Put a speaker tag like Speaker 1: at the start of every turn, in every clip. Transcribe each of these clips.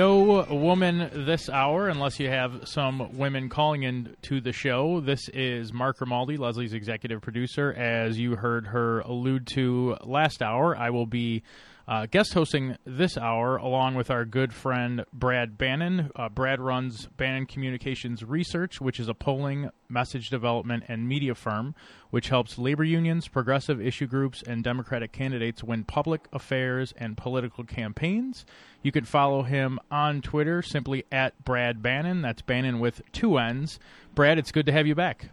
Speaker 1: No woman this hour, unless you have some women calling in to the show. This is Mark Grimaldi, Leslie's executive producer. As you heard her allude to last hour, I will be uh, guest hosting this hour along with our good friend Brad Bannon. Uh, Brad runs Bannon Communications Research, which is a polling, message development, and media firm which helps labor unions, progressive issue groups, and Democratic candidates win public affairs and political campaigns. You can follow him on Twitter simply at Brad Bannon. That's Bannon with two N's. Brad, it's good to have you back.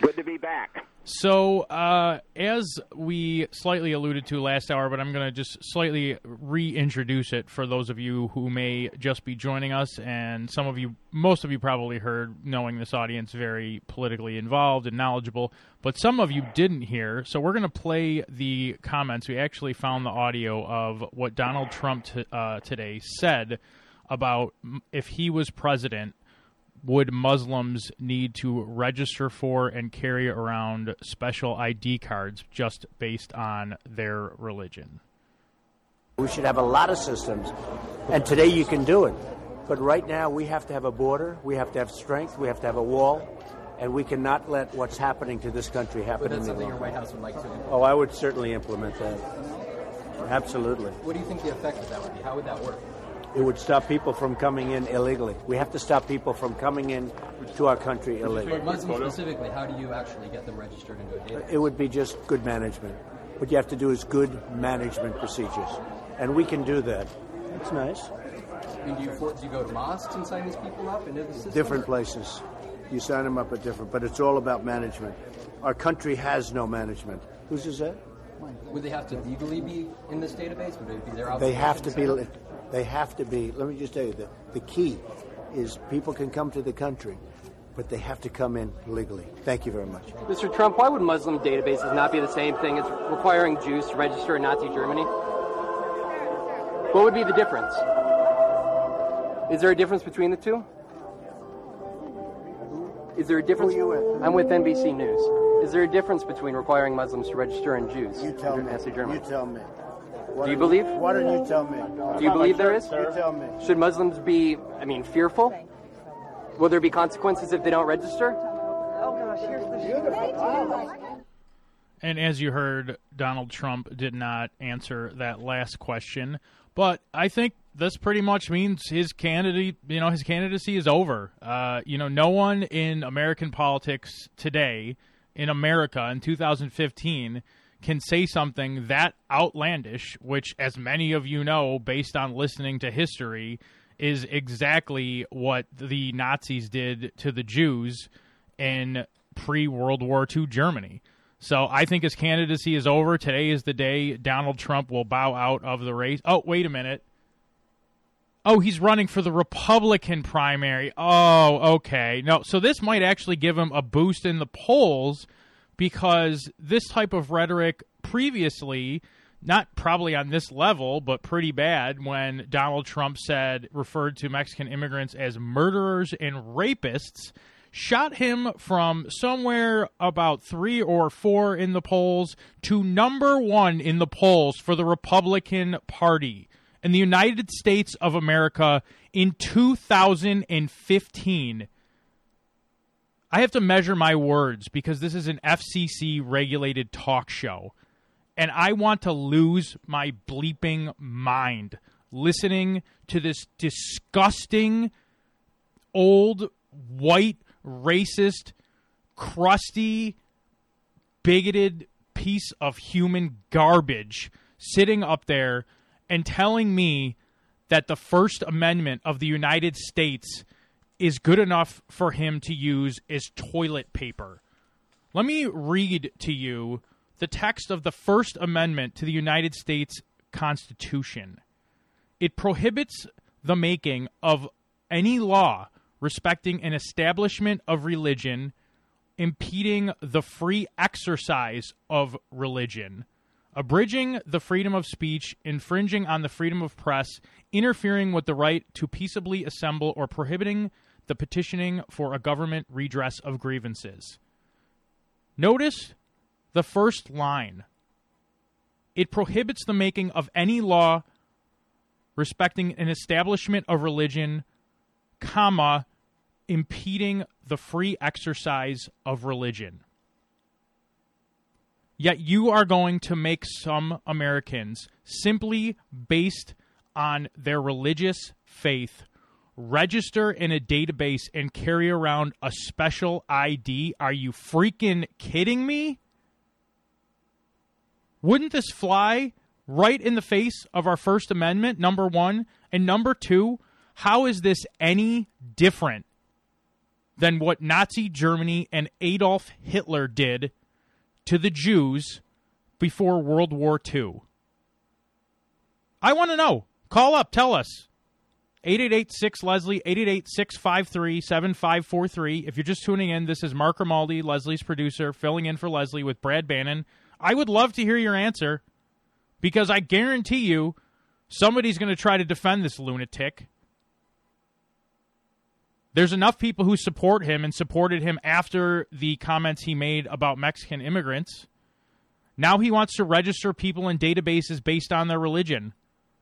Speaker 2: Good to be back.
Speaker 1: So, uh, as we slightly alluded to last hour, but I'm going to just slightly reintroduce it for those of you who may just be joining us, and some of you, most of you probably heard, knowing this audience very politically involved and knowledgeable, but some of you didn't hear. So, we're going to play the comments. We actually found the audio of what Donald Trump t- uh, today said about if he was president would Muslims need to register for and carry around special ID cards just based on their religion?
Speaker 3: We should have a lot of systems, and today you can do it. But right now, we have to have a border, we have to have strength, we have to have a wall, and we cannot let what's happening to this country happen.
Speaker 4: But that's something your White House would like to implement.
Speaker 3: Oh, I would certainly implement that. Absolutely.
Speaker 4: What do you think the effect of that would be? How would that work?
Speaker 3: It would stop people from coming in illegally. We have to stop people from coming in to our country illegally.
Speaker 4: For Muslims specifically, how do you actually get them registered into a database?
Speaker 3: It would be just good management. What you have to do is good management procedures, and we can do that. That's nice.
Speaker 4: I mean, do, you, for- do you go to mosques and sign these people up into the system?
Speaker 3: Different
Speaker 4: or-
Speaker 3: places. You sign them up at different, but it's all about management. Our country has no management. Whose is that?
Speaker 4: Would they have to legally be in this database? Would it be their
Speaker 3: They have to
Speaker 4: to
Speaker 3: be.
Speaker 4: Sign up?
Speaker 3: They have to be. Let me just tell you the the key is people can come to the country, but they have to come in legally. Thank you very much.
Speaker 5: Mr. Trump, why would Muslim databases not be the same thing as requiring Jews to register in Nazi Germany? What would be the difference? Is there a difference between the two? Is there a difference?
Speaker 3: Who are you with?
Speaker 5: I'm with NBC News. Is there a difference between requiring Muslims to register and Jews
Speaker 3: You tell me.
Speaker 5: Nazi Germany?
Speaker 3: You tell me. Why
Speaker 5: Do you believe?
Speaker 3: Why don't you tell me?
Speaker 5: Do you believe there is?
Speaker 3: You tell me.
Speaker 5: Should Muslims be, I mean, fearful? Will there be consequences if they don't register? Oh gosh, here's the beautiful.
Speaker 1: And as you heard, Donald Trump did not answer that last question. But I think this pretty much means his candidate, you know, his candidacy is over. Uh, you know, no one in American politics today, in America in 2015, can say something that outlandish, which, as many of you know, based on listening to history, is exactly what the Nazis did to the Jews in pre World War II Germany. So I think his candidacy is over. Today is the day Donald Trump will bow out of the race. Oh, wait a minute. Oh, he's running for the Republican primary. Oh, okay. No, so this might actually give him a boost in the polls because this type of rhetoric previously, not probably on this level, but pretty bad when Donald Trump said, referred to Mexican immigrants as murderers and rapists, shot him from somewhere about three or four in the polls to number one in the polls for the Republican Party in the United States of America in 2015. I have to measure my words because this is an FCC regulated talk show. And I want to lose my bleeping mind listening to this disgusting, old, white, racist, crusty, bigoted piece of human garbage sitting up there and telling me that the First Amendment of the United States is good enough for him to use as toilet paper. Let me read to you the text of the First Amendment to the United States Constitution. It prohibits the making of any law respecting an establishment of religion impeding the free exercise of religion, abridging the freedom of speech, infringing on the freedom of press, interfering with the right to peaceably assemble, or prohibiting the petitioning for a government redress of grievances. Notice the first line. It prohibits the making of any law respecting an establishment of religion, comma, impeding the free exercise of religion. Yet you are going to make some Americans simply based on their religious faith register in a database and carry around a special ID. Are you freaking kidding me? Wouldn't this fly right in the face of our First Amendment, number one? And number two, how is this any different than what Nazi Germany and Adolf Hitler did to the Jews before World War II? I want to know. Call up, tell us. 888 Leslie, 888 653 7543. If you're just tuning in, this is Mark Grimaldi, Leslie's producer, filling in for Leslie with Brad Bannon. I would love to hear your answer because I guarantee you somebody's going to try to defend this lunatic. There's enough people who support him and supported him after the comments he made about Mexican immigrants. Now he wants to register people in databases based on their religion.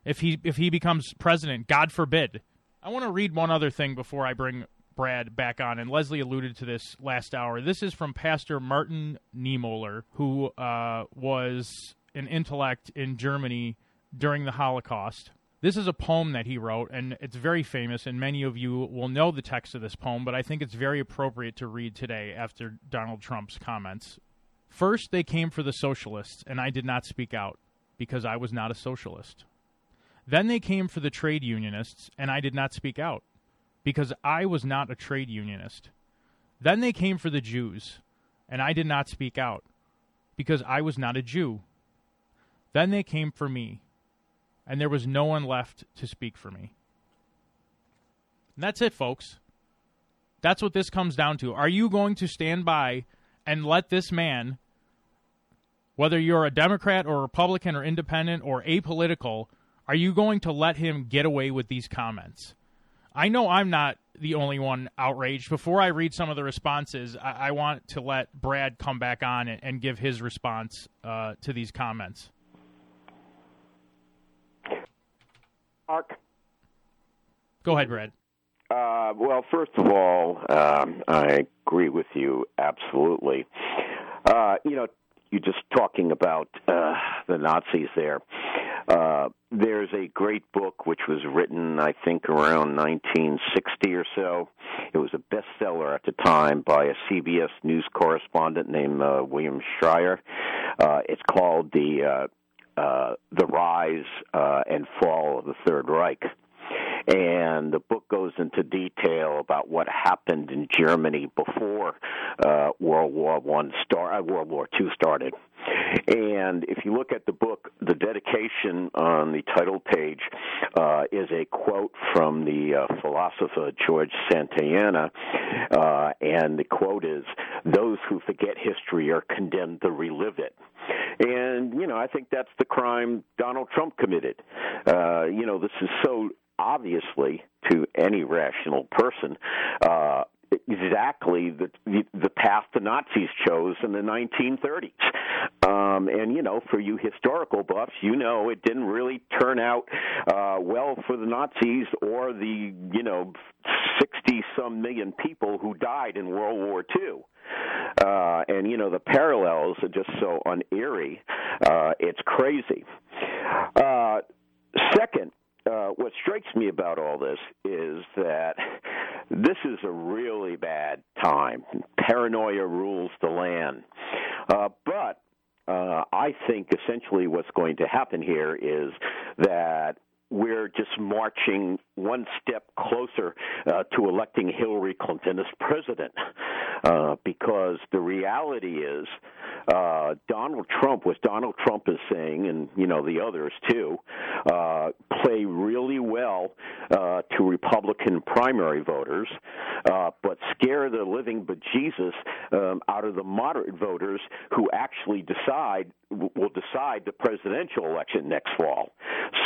Speaker 1: If he if he becomes president, God forbid. I want to read one other thing before I bring Brad back on, and Leslie alluded to this last hour. This is from Pastor Martin Niemöller, who uh, was an intellect in Germany during the Holocaust. This is a poem that he wrote, and it's very famous, and many of you will know the text of this poem, but I think it's very appropriate to read today after Donald Trump's comments. First, they came for the socialists, and I did not speak out because I was not a socialist. Then they came for the trade unionists, and I did not speak out because I was not a trade unionist. Then they came for the Jews, and I did not speak out because I was not a Jew. Then they came for me, and there was no one left to speak for me. And that's it, folks. That's what this comes down to. Are you going to stand by and let this man, whether you're a Democrat or Republican or independent or apolitical, are you going to let him get away with these comments? I know I'm not the only one outraged. Before I read some of the responses, I, I want to let Brad come back on and, and give his response uh, to these comments.
Speaker 2: Mark?
Speaker 1: Go ahead, Brad.
Speaker 2: Uh, well, first of all, um, I agree with you absolutely. Uh, you know, you're just talking about uh, the Nazis there. Uh, there's a great book which was written, I think, around 1960 or so. It was a bestseller at the time by a CBS News correspondent named uh, William Shirer. Uh, it's called the uh, uh, the Rise uh, and Fall of the Third Reich and the book goes into detail about what happened in Germany before uh, World War One start, uh, World War Two started. And if you look at the book, the dedication on the title page uh, is a quote from the uh, philosopher George Santayana, uh, and the quote is, "Those who forget history are condemned to relive it." And you know, I think that's the crime Donald Trump committed. Uh, you know, this is so obviously to any rational person uh, exactly the, the path the Nazis chose in the 1930s. Um, and you know, for you historical buffs, you know it didn't really turn out uh, well for the Nazis or the you know 60 some million people who died in World War II. Uh, and you know the parallels are just so uneary. Uh, it's crazy. Uh, second, uh, what strikes me about all this is that this is a really bad time. Paranoia rules the land. Uh, but uh, I think essentially what's going to happen here is that we're just marching one step closer uh, to electing Hillary Clinton as president. Uh, because the reality is, uh, Donald Trump, what Donald Trump is saying, and you know the others too, uh, play really well uh, to Republican primary voters, uh, but scare the living bejesus um, out of the moderate voters who actually decide will decide the presidential election next fall.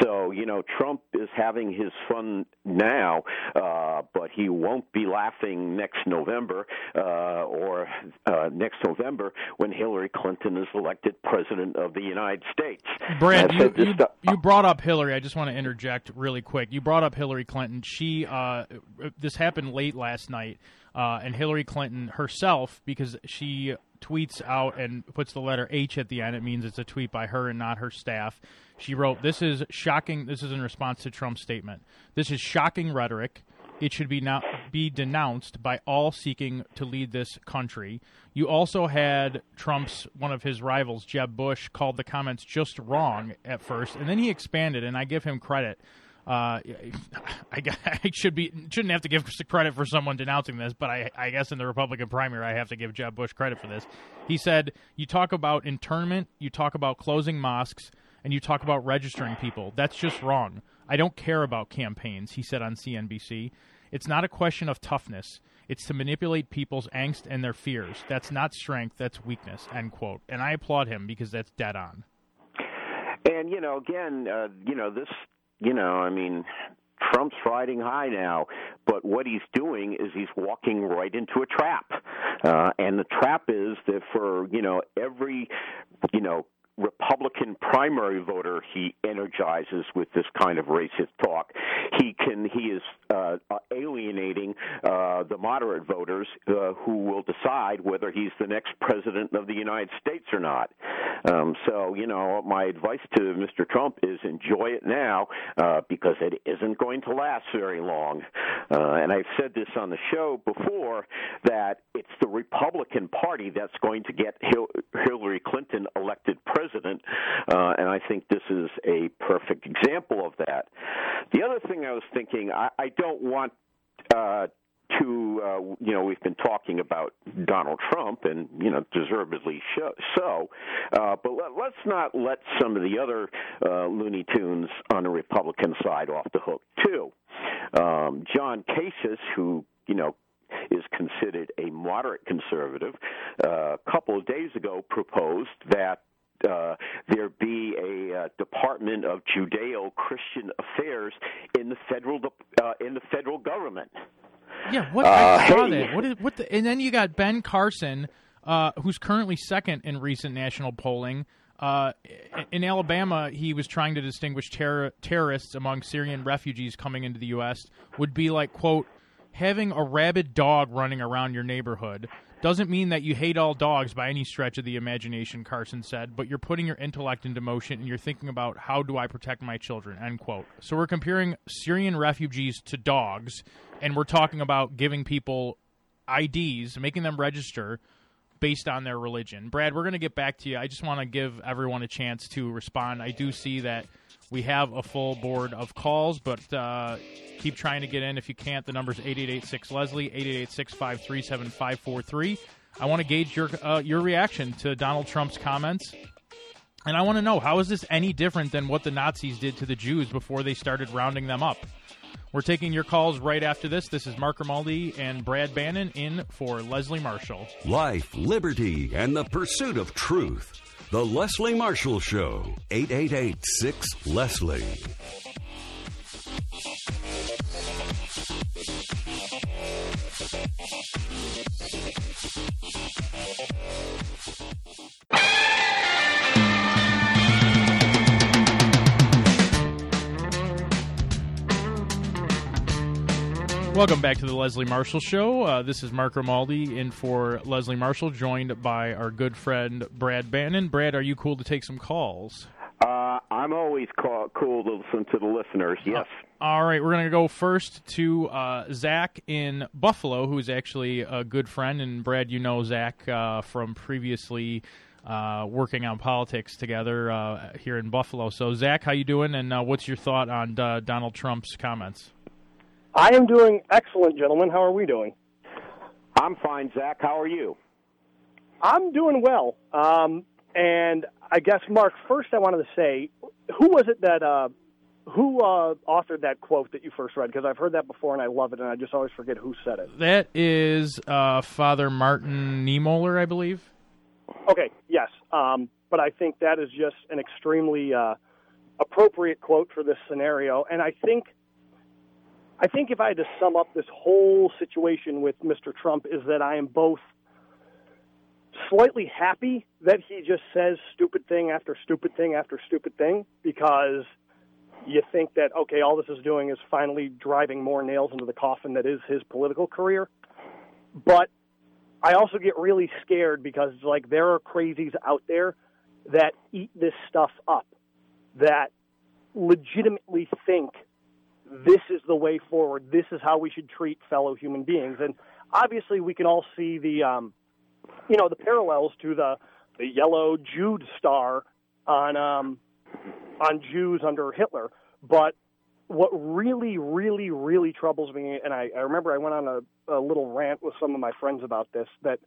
Speaker 2: So you know, Trump is having his fun now, uh, but he won't be laughing next November uh, or uh, next November when Hillary Clinton is elected president of the United States.
Speaker 1: Brad, you, you, you, brought up Hillary. I just want to interject really quick. You brought up Hillary Clinton. She uh, this happened late last night, uh, and Hillary Clinton herself, because she tweets out and puts the letter H at the end, it means it's a tweet by her and not her staff. She wrote, "This is shocking. This is in response to Trump's statement. This is shocking rhetoric." it should be not be denounced by all seeking to lead this country. You also had Trump's one of his rivals, Jeb Bush, called the comments just wrong at first, and then he expanded, and I give him credit. Uh, I, I, should be shouldn't have to give credit for someone denouncing this, but I, I guess in the Republican primary, I have to give Jeb Bush credit for this. He said, "You talk about internment, you talk about closing mosques, and you talk about registering people. That's just wrong." I don't care about campaigns, he said on CNBC. It's not a question of toughness. It's to manipulate people's angst and their fears. That's not strength, that's weakness, end quote. And I applaud him because that's dead on.
Speaker 2: And, you know, again, uh, you know, this, you know, I mean, Trump's riding high now, but what he's doing is he's walking right into a trap. Uh, and the trap is that for, you know, every, you know, Republican primary voter he energizes with this kind of racist talk. He can he is uh, alienating uh, the moderate voters uh, who will decide whether he's the next president of the United States or not. Um, so you know, my advice to Mr. Trump is enjoy it now uh, because it isn't going to last very long. Uh, and I've said this on the show before that it's the Republican Party that's going to get Hillary Clinton elected president president, uh, and I think this is a perfect example of that. The other thing I was thinking, I, I don't want uh, to uh, you know we've been talking about Donald Trump and you know deservedly so, uh, but let, us not let some of the other uh, Looney Tunes on the Republican side off the hook too. Um, John Kasich, who you know is considered a moderate conservative, uh, a couple of days ago proposed that uh, there be a uh, Department of Judeo-Christian Affairs in the federal uh, in the federal government.
Speaker 1: Yeah, what I uh, saw hey. that. What is what? The, and then you got Ben Carson, uh, who's currently second in recent national polling. Uh, in Alabama, he was trying to distinguish terror, terrorists among Syrian refugees coming into the U.S. would be like quote having a rabid dog running around your neighborhood doesn't mean that you hate all dogs by any stretch of the imagination, Carson said, but you're putting your intellect into motion and you're thinking about how do I protect my children, end quote. So we're comparing Syrian refugees to dogs, and we're talking about giving people IDs, making them register based on their religion. Brad, we're going to get back to you. I just want to give everyone a chance to respond. I do see that we have a full board of calls, but uh, keep trying to get in. If you can't, the number is 8886 Leslie, 888 7543. I want to gauge your, uh, your reaction to Donald Trump's comments. And I want to know how is this any different than what the Nazis did to the Jews before they started rounding them up? We're taking your calls right after this. This is Mark Grimaldi and Brad Bannon in for Leslie Marshall.
Speaker 6: Life, liberty, and the pursuit of truth. The Leslie Marshall Show, 888 6 Leslie.
Speaker 1: Welcome back to the Leslie Marshall Show. Uh, this is Mark Grimaldi in for Leslie Marshall, joined by our good friend Brad Bannon. Brad, are you cool to take some calls?
Speaker 2: Uh, I'm always call, cool to listen to the listeners. Yes.
Speaker 1: Uh, all right, we're going to go first to uh, Zach in Buffalo, who is actually a good friend. And Brad, you know Zach uh, from previously uh, working on politics together uh, here in Buffalo. So, Zach, how you doing? And uh, what's your thought on uh, Donald Trump's comments?
Speaker 7: I am doing excellent, gentlemen. How are we doing?
Speaker 2: I'm fine, Zach. How are you?
Speaker 7: I'm doing well. Um, and I guess, Mark, first I wanted to say, who was it that uh, who uh, authored that quote that you first read? Because I've heard that before and I love it, and I just always forget who said it.
Speaker 1: That is uh, Father Martin Niemöller, I believe.
Speaker 7: Okay, yes, um, but I think that is just an extremely uh, appropriate quote for this scenario, and I think. I think if I had to sum up this whole situation with Mr. Trump, is that I am both slightly happy that he just says stupid thing after stupid thing after stupid thing because you think that okay, all this is doing is finally driving more nails into the coffin that is his political career. But I also get really scared because like there are crazies out there that eat this stuff up, that legitimately think this is the way forward. This is how we should treat fellow human beings. And obviously, we can all see the, um, you know, the parallels to the the yellow Jude star on um, on Jews under Hitler. But what really, really, really troubles me, and I, I remember I went on a, a little rant with some of my friends about this, that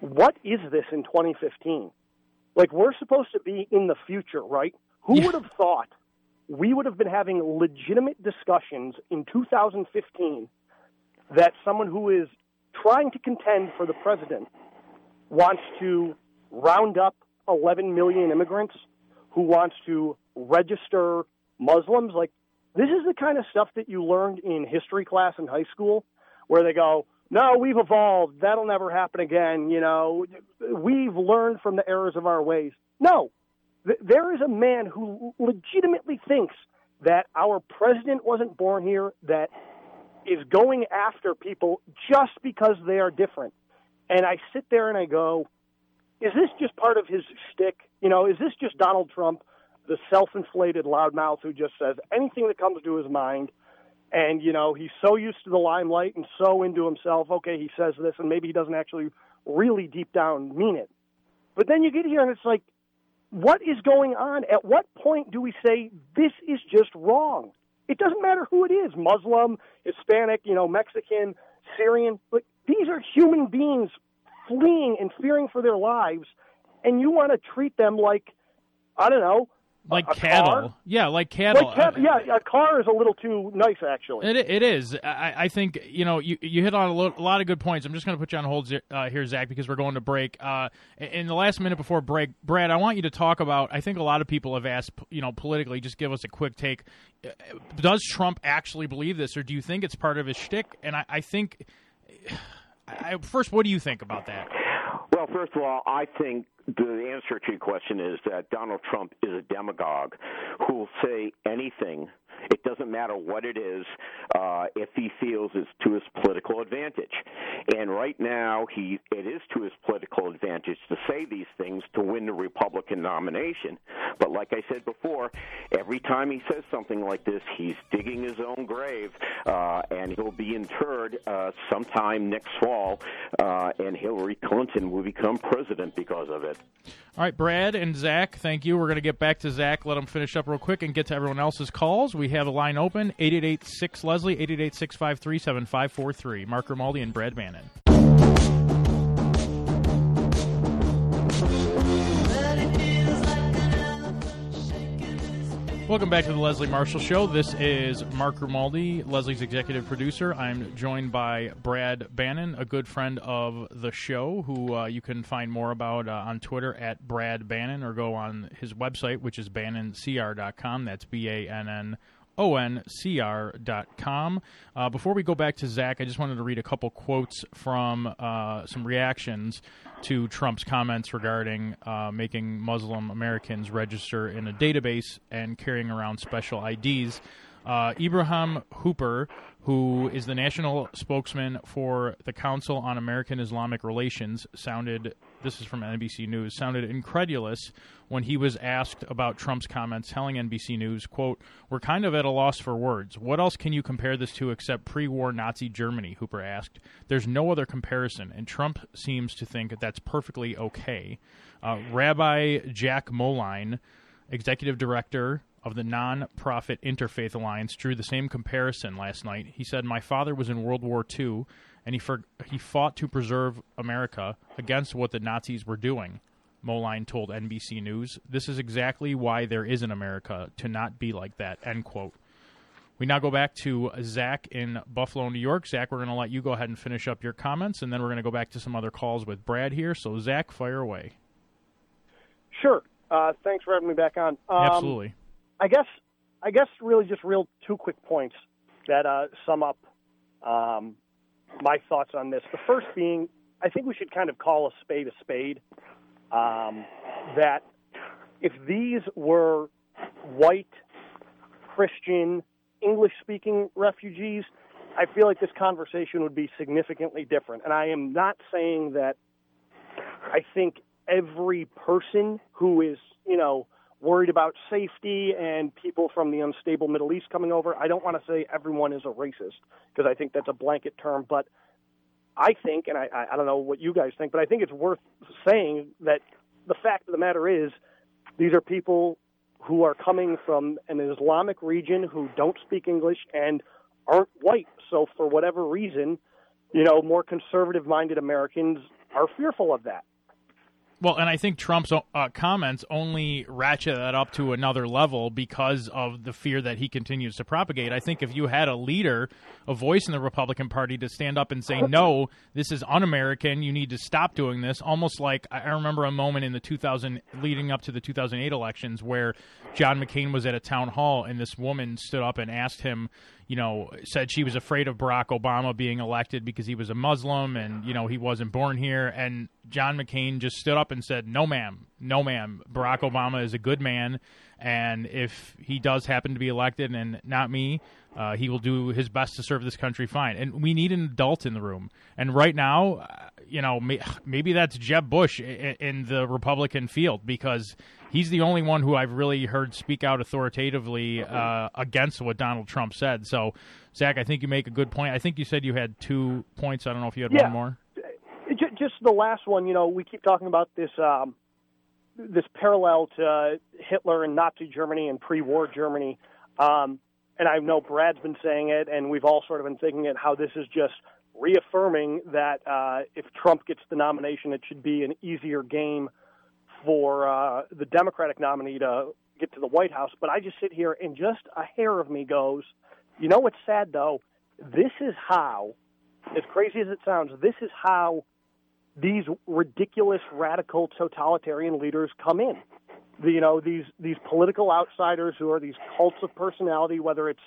Speaker 7: what is this in 2015? Like, we're supposed to be in the future, right? Who
Speaker 1: Yeah.
Speaker 7: would have thought we would have been having legitimate discussions in 2015 that someone who is trying to contend for the president wants to round up 11 million immigrants, who wants to register Muslims. Like, this is the kind of stuff that you learned in history class in high school, where they go, no, we've evolved. That'll never happen again. You know, we've learned from the errors of our ways. No, Th- there is a man who legitimately thinks that our president wasn't born here, that is going after people just because they are different. And I sit there and I go, is this just part of his shtick? You know, is this just Donald Trump, the self-inflated loudmouth who just says anything that comes to his mind? And you know, he's so used to the limelight and so into himself. Okay, he says this, and maybe he doesn't actually really deep down mean it. But then you get here, and it's like, what is going on? At what point do we say this is just wrong? It doesn't matter who it is Muslim, Hispanic, you know, Mexican, Syrian. Like, these are human beings fleeing and fearing for their lives, and you want to treat them like, I don't know,
Speaker 1: Like
Speaker 7: a
Speaker 1: cattle.
Speaker 7: car?
Speaker 1: Yeah, like cattle.
Speaker 7: Like, cat- yeah, a car is a little too nice, actually.
Speaker 1: It, it is. I, I think you know you you hit on a, lo- a lot of good points. I'm just going to put you on hold uh, here, Zach, because we're going to break. Uh, in the last minute before break, Brad, I want you to talk about. I think a lot of people have asked, you know, politically. Just give us a quick take. Uh, Does Trump actually believe this, or do you think it's part of his shtick? And I, I think. I, first, what do you think about that?
Speaker 2: Well, first of all, I think the answer to your question is that Donald Trump is a demagogue who will say anything. It doesn't matter what it is uh, if he feels it's to his political advantage. And right now, he it is to his political advantage to say these things to win the Republican nomination. But like I said before, every time he says something like this, he's digging his own grave, uh, and he'll be interred uh, sometime next fall, uh, and Hillary Clinton will become president because of it.
Speaker 1: All right, Brad and Zach, thank you. We're going to get back to Zach, let him finish up real quick, and get to everyone else's calls. We have a line open 888 6 Leslie, 888 653 7543. Mark Grimaldi and Brad Bannon. Welcome back to the Leslie Marshall Show. This is Mark Grimaldi, Leslie's executive producer. I'm joined by Brad Bannon, a good friend of the show, who uh, you can find more about uh, on Twitter at Brad Bannon or go on his website, which is bannoncr.com. That's B A N N oncr.com. Uh, before we go back to Zach, I just wanted to read a couple quotes from uh, some reactions to Trump's comments regarding uh, making Muslim Americans register in a database and carrying around special IDs. Uh, Ibrahim Hooper, who is the national spokesman for the Council on American Islamic Relations, sounded this is from NBC News sounded incredulous when he was asked about Trump's comments, telling NBC News, "quote We're kind of at a loss for words. What else can you compare this to except pre-war Nazi Germany?" Hooper asked. "There's no other comparison, and Trump seems to think that that's perfectly okay." Uh, Rabbi Jack Moline, executive director of the non-profit Interfaith Alliance drew the same comparison last night. He said, "My father was in World War II, and he for, he fought to preserve America against what the Nazis were doing. Moline told NBC News. This is exactly why there is an America to not be like that. End quote. We now go back to Zach in Buffalo, New York. Zach, we're going to let you go ahead and finish up your comments, and then we're going to go back to some other calls with Brad here. So, Zach, fire away.
Speaker 7: Sure. Uh, thanks for having me back on. Um,
Speaker 1: Absolutely.
Speaker 7: I guess, I guess, really just real two quick points that uh, sum up um, my thoughts on this. The first being, I think we should kind of call a spade a spade. Um, that if these were white, Christian, English speaking refugees, I feel like this conversation would be significantly different. And I am not saying that I think every person who is, you know, worried about safety and people from the unstable Middle East coming over, I don't want to say everyone is a racist because I think that's a blanket term, but I think, and I, I don't know what you guys think, but I think it's worth saying that the fact of the matter is these are people who are coming from an Islamic region who don't speak English and aren't white. So for whatever reason, you know, more conservative minded Americans are fearful of that.
Speaker 1: Well, and I think Trump's uh, comments only ratchet that up to another level because of the fear that he continues to propagate. I think if you had a leader, a voice in the Republican Party to stand up and say, no, this is un American, you need to stop doing this, almost like I remember a moment in the 2000, leading up to the 2008 elections where John McCain was at a town hall and this woman stood up and asked him, you know, said she was afraid of Barack Obama being elected because he was a Muslim and, you know, he wasn't born here. And John McCain just stood up and said, no, ma'am, no, ma'am. Barack Obama is a good man. And if he does happen to be elected and not me, uh, he will do his best to serve this country fine. And we need an adult in the room. And right now, uh, you know, may, maybe that's Jeb Bush in, in the Republican field because he's the only one who I've really heard speak out authoritatively uh, against what Donald Trump said. So, Zach, I think you make a good point. I think you said you had two points. I don't know if you had
Speaker 7: yeah.
Speaker 1: one more.
Speaker 7: Just the last one. You know, we keep talking about this. Um, this parallel to Hitler and Nazi Germany and pre-war Germany. Um, and I know Brad's been saying it, and we've all sort of been thinking it, how this is just reaffirming that uh, if Trump gets the nomination, it should be an easier game for uh, the Democratic nominee to get to the White House. But I just sit here, and just a hair of me goes, you know what's sad, though? This is how, as crazy as it sounds, this is how these ridiculous, radical, totalitarian leaders come in the, you know these these political outsiders who are these cults of personality, whether it's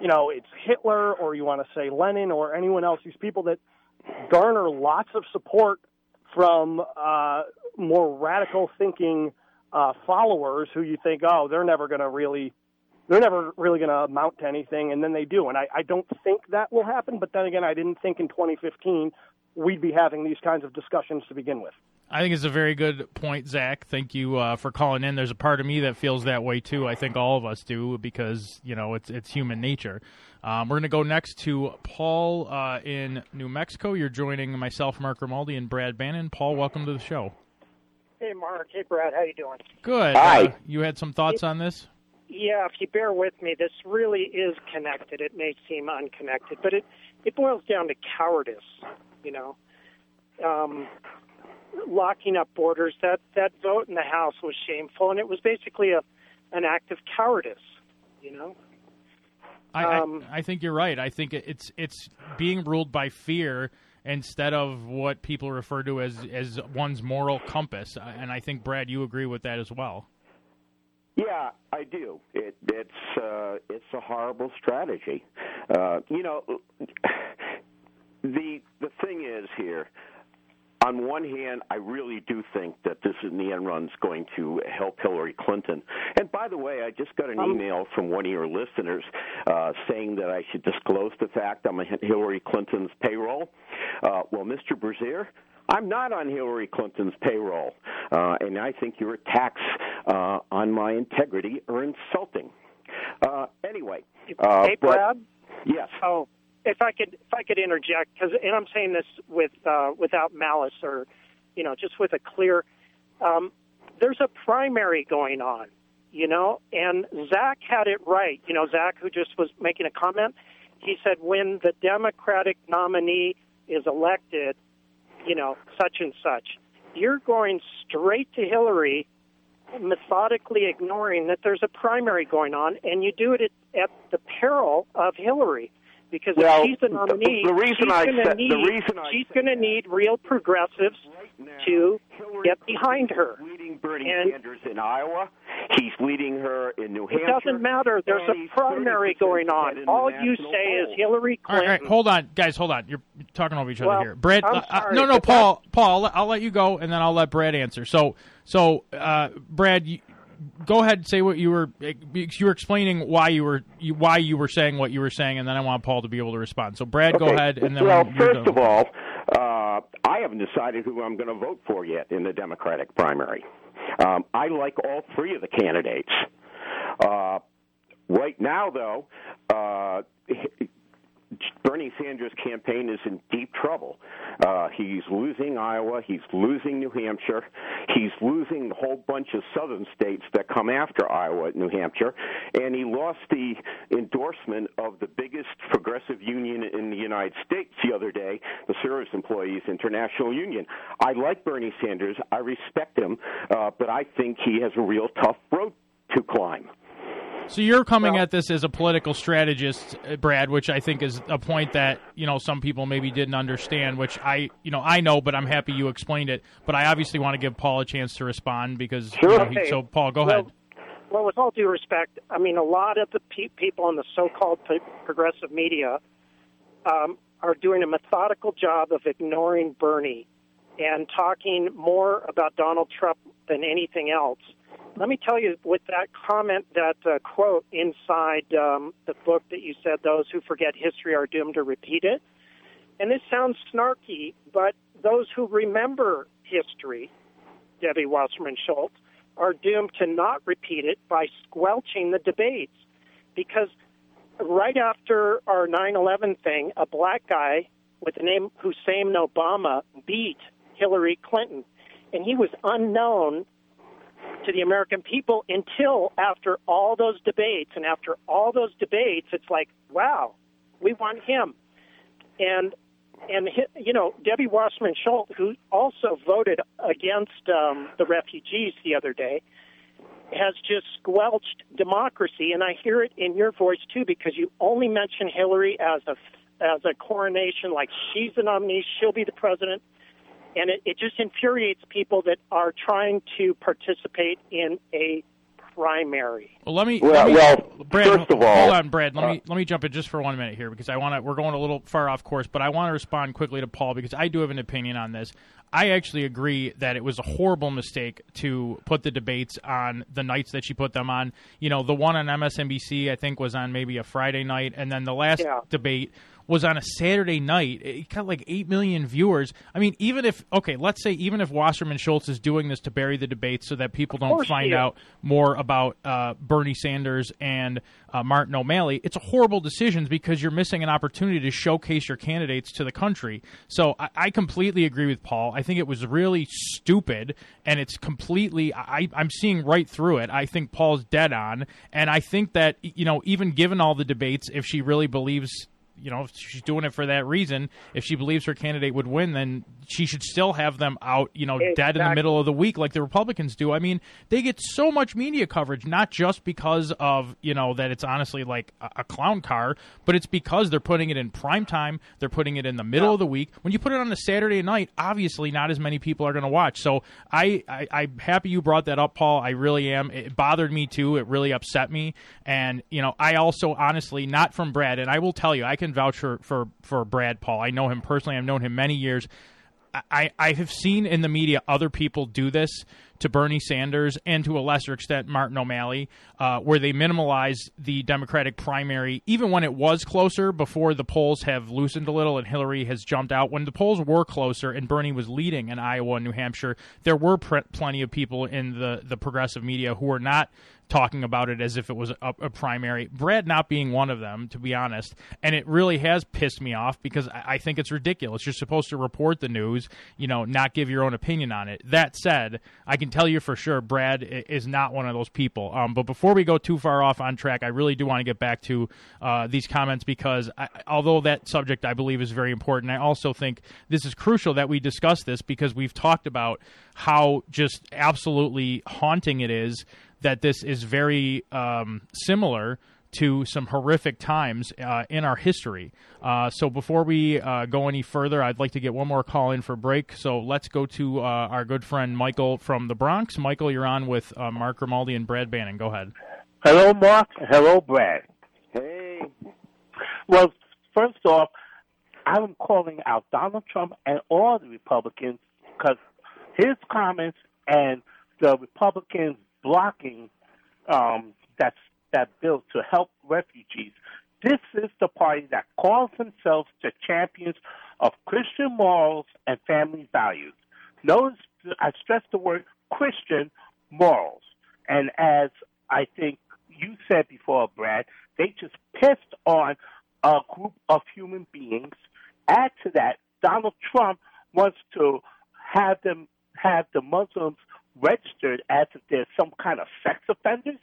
Speaker 7: you know it's Hitler or you want to say Lenin or anyone else. These people that garner lots of support from uh, more radical thinking uh, followers who you think, oh, they're never going to really they're never really going to amount to anything, and then they do. And I, I don't think that will happen. But then again, I didn't think in 2015 we'd be having these kinds of discussions to begin with.
Speaker 1: I think it's a very good point, Zach. Thank you uh, for calling in. There's a part of me that feels that way too. I think all of us do because you know it's it's human nature. Um, we're going to go next to Paul uh, in New Mexico. You're joining myself, Mark Grimaldi, and Brad Bannon. Paul, welcome to the show.
Speaker 8: Hey, Mark. Hey, Brad. How you doing?
Speaker 1: Good.
Speaker 2: Hi.
Speaker 1: Uh, you had some thoughts on this?
Speaker 8: Yeah. If you bear with me, this really is connected. It may seem unconnected, but it it boils down to cowardice. You know. Um, locking up borders, that, that vote in the House was shameful, and it was basically a, an act of cowardice, you know?
Speaker 1: I,
Speaker 8: Um,
Speaker 1: I, I think you're right. I think it's it's being ruled by fear instead of what people refer to as as one's moral compass. Uh, And I think Brad, you agree with that as well.
Speaker 2: Yeah, I do. It, it's uh, it's a horrible strategy. Uh, you know, the the thing is here. On one hand, I really do think that this in the end run is going to help Hillary Clinton. And by the way, I just got an email from one of your listeners uh, saying that I should disclose the fact I'm on Hillary Clinton's payroll. Uh, well, Mr. Brazier, I'm not on Hillary Clinton's payroll, uh, and I think your attacks uh, on my integrity are insulting. Uh, anyway, uh,
Speaker 8: hey, Brad.
Speaker 2: yes.
Speaker 8: Oh, if I could, if I could interject, because and I'm saying this with uh, without malice or, you know, just with a clear. Um, there's a primary going on, you know, and Zach had it right. You know, Zach, who just was making a comment, he said when the Democratic nominee is elected, you know, such and such. you're going straight to Hillary, methodically ignoring that there's a primary going on, and you do it at, at the peril of Hillary. Because
Speaker 2: Well,
Speaker 8: if she's the nominee,
Speaker 2: the reason
Speaker 8: she's
Speaker 2: I
Speaker 8: gonna
Speaker 2: said- the
Speaker 8: need,
Speaker 2: reason I
Speaker 8: she's going to need real progressives to get behind her.
Speaker 2: leading Bernie
Speaker 8: And-
Speaker 2: Sanders in Iowa. He's leading her in New Hampshire.
Speaker 8: It doesn't matter. There's a primary going on. All you
Speaker 2: national
Speaker 8: say is. Hillary Clinton.
Speaker 1: all right, hold on, guys, hold on. You're talking over each other
Speaker 8: Well,
Speaker 1: here. Brad,
Speaker 8: I'm
Speaker 1: uh, uh,
Speaker 8: sorry,
Speaker 1: no, no, Paul, Paul, I'll let, I'll let you go, and then I'll let Brad answer. So, so, uh, Brad, you, go ahead and say what you were you were explaining why you were you, why you were saying what you were saying, and then I want Paul to be able to respond. So, Brad, go ahead, and then
Speaker 2: well, first of all, uh, I haven't decided who I'm going to vote for yet in the Democratic primary. Um, I like all three of the candidates. Uh, right now, though, uh, Bernie Sanders' campaign is in deep trouble. Uh, he's losing Iowa. He's losing New Hampshire. He's losing a whole bunch of southern states that come after Iowa and New Hampshire. And he lost the endorsement of the biggest progressive union in the United States the other day, the Service Employees International Union. I like Bernie Sanders. I respect him, uh, but I think he has a real tough road to climb.
Speaker 1: So you're coming at this as a political strategist, uh, Brad, which I think is a point that you know some people maybe didn't understand. Which I, you know, I know, but I'm happy you explained it. But I obviously want to give Paul a chance to respond because you know, he, so Paul, go
Speaker 8: well,
Speaker 1: ahead.
Speaker 8: Well, with all due respect, I mean, a lot of the pe- people in the so-called p- progressive media um, are doing a methodical job of ignoring Bernie and talking more about Donald Trump than anything else. Let me tell you, with that comment, that uh, quote inside um, the book that you said, "Those who forget history are doomed to repeat it." And this sounds snarky, but those who remember history, Debbie Wasserman Schultz, are doomed to not repeat it by squelching the debates. Because right after our 9 11 thing, a black guy with the name Hussein Obama beat Hillary Clinton. And he was unknown to the American people until after all those debates. And after all those debates, it's like, wow, we want him. And and you know Debbie Wasserman Schultz, who also voted against um, the refugees the other day, has just squelched democracy, and I hear it in your voice too because you only mention Hillary as a as a coronation, like she's the nominee, she'll be the president, and it, it just infuriates people that are trying to participate in a primary.
Speaker 1: Well, let me.
Speaker 2: Well-
Speaker 1: let me
Speaker 2: well,
Speaker 1: Brad,
Speaker 2: first of all,
Speaker 1: hold on, Brad. Let
Speaker 2: uh,
Speaker 1: me let me jump in just for one minute here because I want to. We're going a little far off course, but I want to respond quickly to Paul because I do have an opinion on this. I actually agree that it was a horrible mistake to put the debates on the nights that she put them on. You know, the one on MSNBC I think was on maybe a Friday night, and then the last
Speaker 8: Yeah.
Speaker 1: debate was on a Saturday night. It got like 8 million viewers. I mean, even if, okay, let's say even if Wasserman Schultz is doing this to bury the debate so that people don't find out more about uh, Bernie Sanders and uh, Martin O'Malley, it's a horrible decision because you're missing an opportunity to showcase your candidates to the country. So I, I completely agree with Paul. I think it was really stupid, and it's completely. I, I'm seeing right through it. I think Paul's dead on, and I think that you know, even given all the debates, if she really believes you know, if she's doing it for that reason, if she believes her candidate would win, then she should still have them out, you know, dead in the middle of the week like the Republicans do. I mean, they get so much media coverage, not just because of, you know, that it's honestly like a, a clown car, but it's because they're putting it in prime time. They're putting it in the middle of the week. When you put it on a Saturday night, obviously not as many people are going to watch. So I, I, I'm happy you brought that up, Paul. I really am. It bothered me too. It really upset me. And, you know, I also honestly, not from Brad, and I will tell you, I can vouch for, for, for Brad Paul. I know him personally. I've known him many years. I, I have seen in the media other people do this to Bernie Sanders and to a lesser extent Martin O'Malley, uh, where they minimalize the Democratic primary, even when it was closer before the polls have loosened a little and Hillary has jumped out. When the polls were closer and Bernie was leading in Iowa and New Hampshire, there were plenty of people in the, the progressive media who were not talking about it as if it was a, a primary. Brad not being one of them, to be honest. And it really has pissed me off because I, I think it's ridiculous. You're supposed to report the news, you know, not give your own opinion on it. That said, I can can tell you for sure Brad is not one of those people. Um, but before we go too far off on track, I really do want to get back to uh, these comments because I, although that subject I believe is very important, I also think this is crucial that we discuss this because we've talked about how just absolutely haunting it is that this is very um, similar to some horrific times uh, in our history. Uh, so before we uh, go any further, I'd like to get one more call in for break. So let's go to uh, our good friend Michael from the Bronx. Michael, you're on with uh, Mark Grimaldi and Brad Bannon. Go ahead.
Speaker 9: Hello, Mark. Hello, Brad.
Speaker 2: Hey.
Speaker 9: Well, first off, I'm calling out Donald Trump and all the Republicans because his comments and the Republicans blocking um, that's that bill to help refugees. This is the party that calls themselves the champions of Christian morals and family values. Notice I stress the word Christian morals. And as I think you said before, Brad, they just pissed on a group of human beings. Add to that, Donald Trump wants to have them have the Muslims registered as if they're some kind of sex offenders.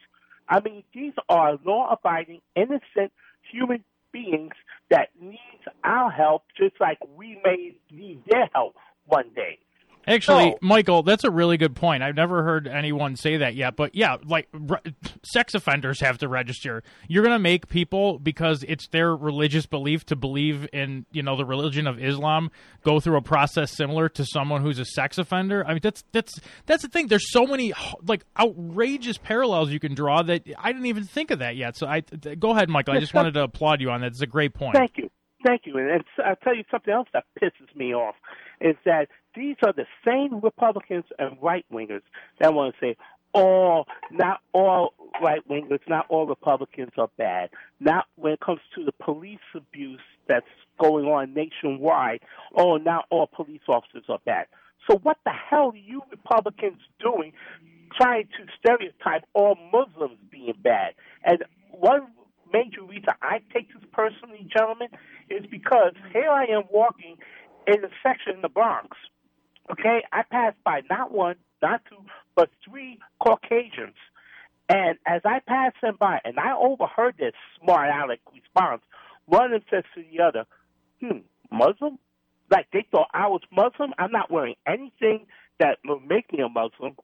Speaker 9: I mean, these are law abiding, innocent human beings that needs our help just like we may need their help one day.
Speaker 1: Actually, Michael, that's a really good point. I've never heard anyone say that yet. But yeah, like re- sex offenders have to register. You're going to make people because it's their religious belief to believe in, you know, the religion of Islam go through a process similar to someone who's a sex offender. I mean, that's that's that's the thing. There's so many like outrageous parallels you can draw that I didn't even think of that yet. So I go ahead, Michael. I just wanted to applaud you on that. It's a great point.
Speaker 9: Thank you. Thank you. And I'll tell you something else that pisses me off is that these are the same Republicans and right wingers that want to say, all, not all right wingers, not all Republicans are bad. Not when it comes to the police abuse that's going on nationwide. Oh, not all police officers are bad. So what the hell are you Republicans doing trying to stereotype all Muslims being bad? And one major reason I take this personally, gentlemen, is because here I am walking in a section in the Bronx. Okay, I passed by not one, not two, but three Caucasians. And as I passed them by, and I overheard this smart aleck response, one of them says to the other, hmm, Muslim? Like they thought I was Muslim? I'm not wearing anything that would make me a Muslim.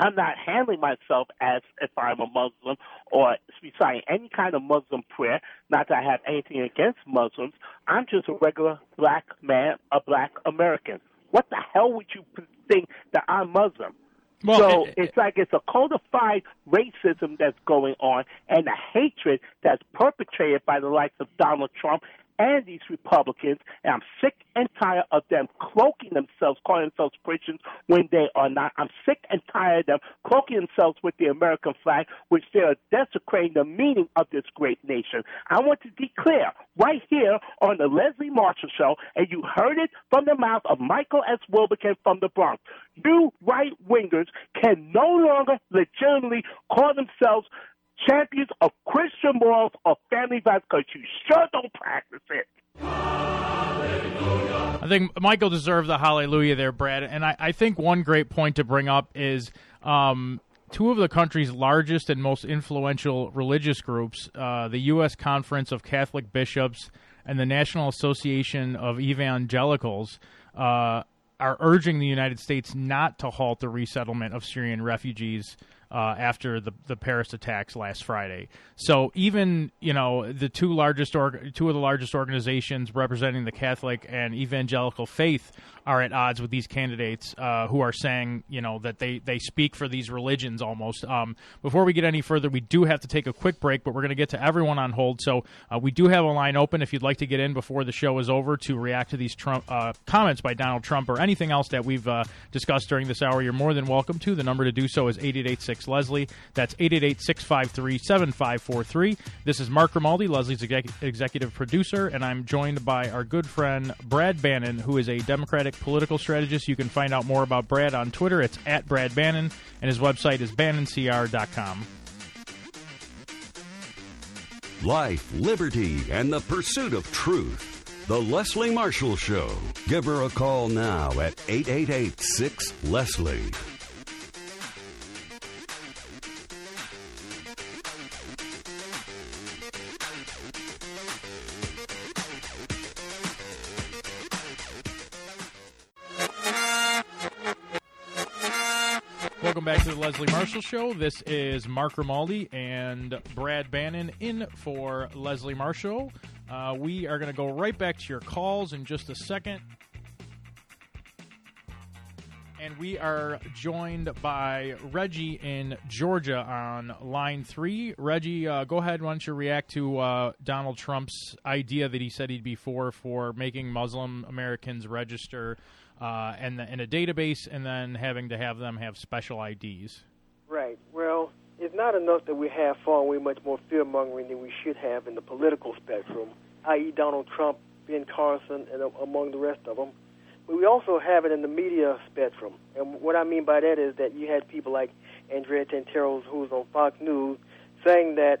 Speaker 9: I'm not handling myself as if I'm a Muslim or reciting any kind of Muslim prayer. Not that I have anything against Muslims. I'm just a regular black man, a black American. What the hell would you think that I'm Muslim?
Speaker 1: Well,
Speaker 9: so
Speaker 1: it-
Speaker 9: it's like it's a codified racism that's going on and a hatred that's perpetrated by the likes of Donald Trump and these Republicans. And I'm sick and tired of them cloaking themselves, calling themselves Christians when they are not. I'm sick and tired of them cloaking themselves with the American flag, which they are desecrating the meaning of this great nation. I want to declare right here on the Leslie Marshall Show, and you heard it from the mouth of Michael S. Wilbekin from the Bronx. You right wingers can no longer legitimately call themselves champions of Christian morals or family values because you sure don't practice it.
Speaker 1: I think Michael deserved the hallelujah there, Brad. And I, I think one great point to bring up is um, two of the country's largest and most influential religious groups, uh, the U.S. Conference of Catholic Bishops and the National Association of Evangelicals, uh, are urging the United States not to halt the resettlement of Syrian refugees uh, after the the Paris attacks last Friday. So even you know the two largest two of the largest organizations representing the Catholic and evangelical faith are at odds with these candidates uh, who are saying you know that they they speak for these religions almost. Um, before we get any further, we do have to take a quick break, but we're going to get to everyone on hold. So uh, we do have a line open if you'd like to get in before the show is over to react to these Trump uh, comments by Donald Trump or anything else that we've uh, discussed during this hour. You're more than welcome to. The number to do so is 8886 Leslie. That's 888 653 7543. This is Mark Grimaldi, Leslie's exec- executive producer, and I'm joined by our good friend Brad Bannon, who is a Democratic political strategist. You can find out more about Brad on Twitter. It's at Brad Bannon, and his website is bannoncr.com.
Speaker 6: Life, liberty, and the pursuit of truth. The Leslie Marshall Show. Give her a call now at 888 6 Leslie.
Speaker 1: Welcome back to the Leslie Marshall Show. This is Mark Grimaldi and Brad Bannon in for Leslie Marshall. Uh, we are going to go right back to your calls in just a second. And we are joined by Reggie in Georgia on line three. Reggie, uh, go ahead. Why don't you react to uh, Donald Trump's idea that he said he'd be for for making Muslim Americans register uh, and the, in a database, and then having to have them have special IDs.
Speaker 10: Right. Well, it's not enough that we have far way much more fear mongering than we should have in the political spectrum, i.e., Donald Trump, Ben Carson, and among the rest of them. But we also have it in the media spectrum. And what I mean by that is that you had people like Andrea Tantaros, who's on Fox News, saying that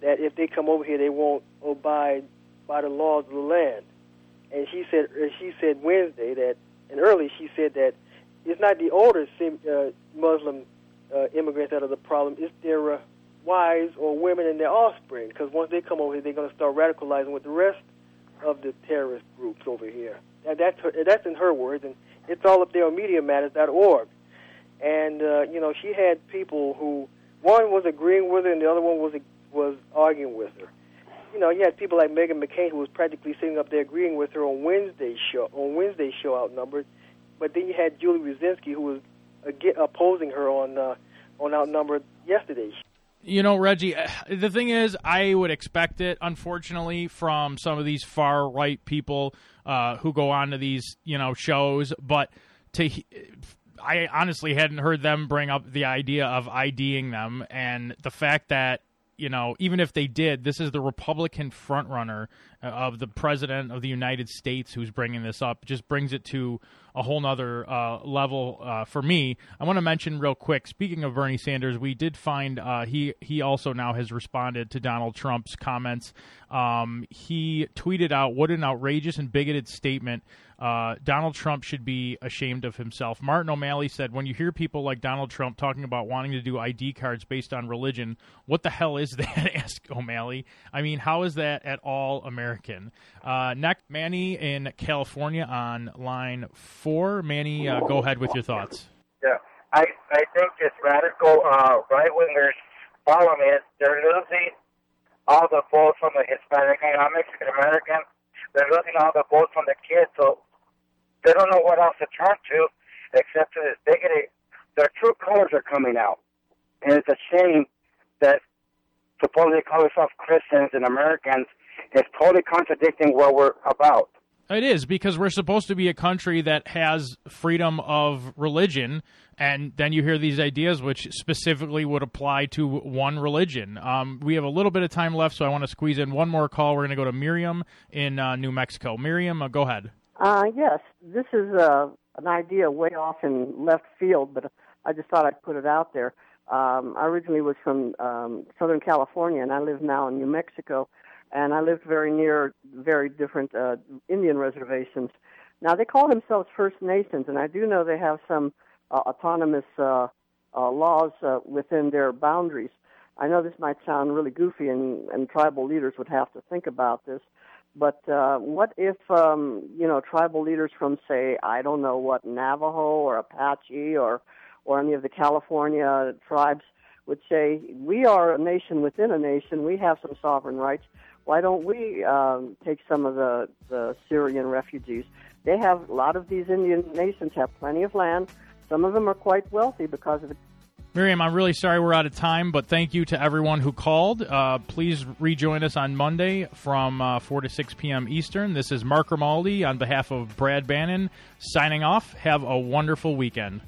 Speaker 10: that if they come over here, they won't abide by the laws of the land. And she said she said Wednesday that and early she said that it's not the older uh, Muslim uh, immigrants that are the problem; it's their uh, wives or women and their offspring. Because once they come over here, they're going to start radicalizing with the rest of the terrorist groups over here. And that's her, that's in her words, and it's all up there on MediaMatters.org. And uh, you know, she had people who one was agreeing with her, and the other one was was arguing with her. You know, you had people like Meghan McCain who was practically sitting up there agreeing with her on Wednesday's show on Wednesday's show outnumbered, but then you had Julie Brzezinski who was opposing her on uh, on outnumbered yesterday.
Speaker 1: You know, Reggie, the thing is, I would expect it, unfortunately, from some of these far right people uh, who go on to these, you know, shows. But to, I honestly hadn't heard them bring up the idea of IDing them, and the fact that you know, even if they did, this is the Republican frontrunner uh, of the president of the United States who's bringing this up. Just brings it to a whole nother uh, level uh, for me. I want to mention real quick. Speaking of Bernie Sanders, we did find uh, he he also now has responded to Donald Trump's comments. Um, he tweeted out, "What an outrageous and bigoted statement." Uh, Donald Trump should be ashamed of himself. Martin O'Malley said, when you hear people like Donald Trump talking about wanting to do ID cards based on religion, what the hell is that? asked O'Malley. I mean, how is that at all American? Uh, next, Manny in California on line four. Manny, uh, go ahead with your thoughts.
Speaker 11: Yeah, I, I think this radical uh, right wingers problem is they're losing all the votes from the Hispanic and Mexican American they're losing all the votes from the kids, so they don't know what else to turn to except to this bigoted. Their true colors are coming out, and it's a shame that supposedly call themselves Christians and Americans is totally contradicting what we're about.
Speaker 1: It is because we're supposed to be a country that has freedom of religion, and then you hear these ideas which specifically would apply to one religion. Um, we have a little bit of time left, so I want to squeeze in one more call. We're going to go to Miriam in uh, New Mexico. Miriam, uh, go ahead.
Speaker 12: Uh, yes, this is uh, an idea way off in left field, but I just thought I'd put it out there. Um, I originally was from um, Southern California, and I live now in New Mexico and I lived very near very different uh, Indian reservations. Now they call themselves First Nations, and I do know they have some uh, autonomous uh, uh, laws uh, within their boundaries. I know this might sound really goofy, and, and tribal leaders would have to think about this. But uh, what if um, you know tribal leaders from, say, I don't know what Navajo or Apache or or any of the California tribes would say, we are a nation within a nation. We have some sovereign rights why don't we um, take some of the, the Syrian refugees? They have a lot of these Indian nations have plenty of land. Some of them are quite wealthy because of.
Speaker 1: Miriam, I'm really sorry we're out of time, but thank you to everyone who called. Uh, please rejoin us on Monday from uh, 4 to 6 p.m. Eastern. This is Mark Grimaldi on behalf of Brad Bannon signing off. Have a wonderful weekend.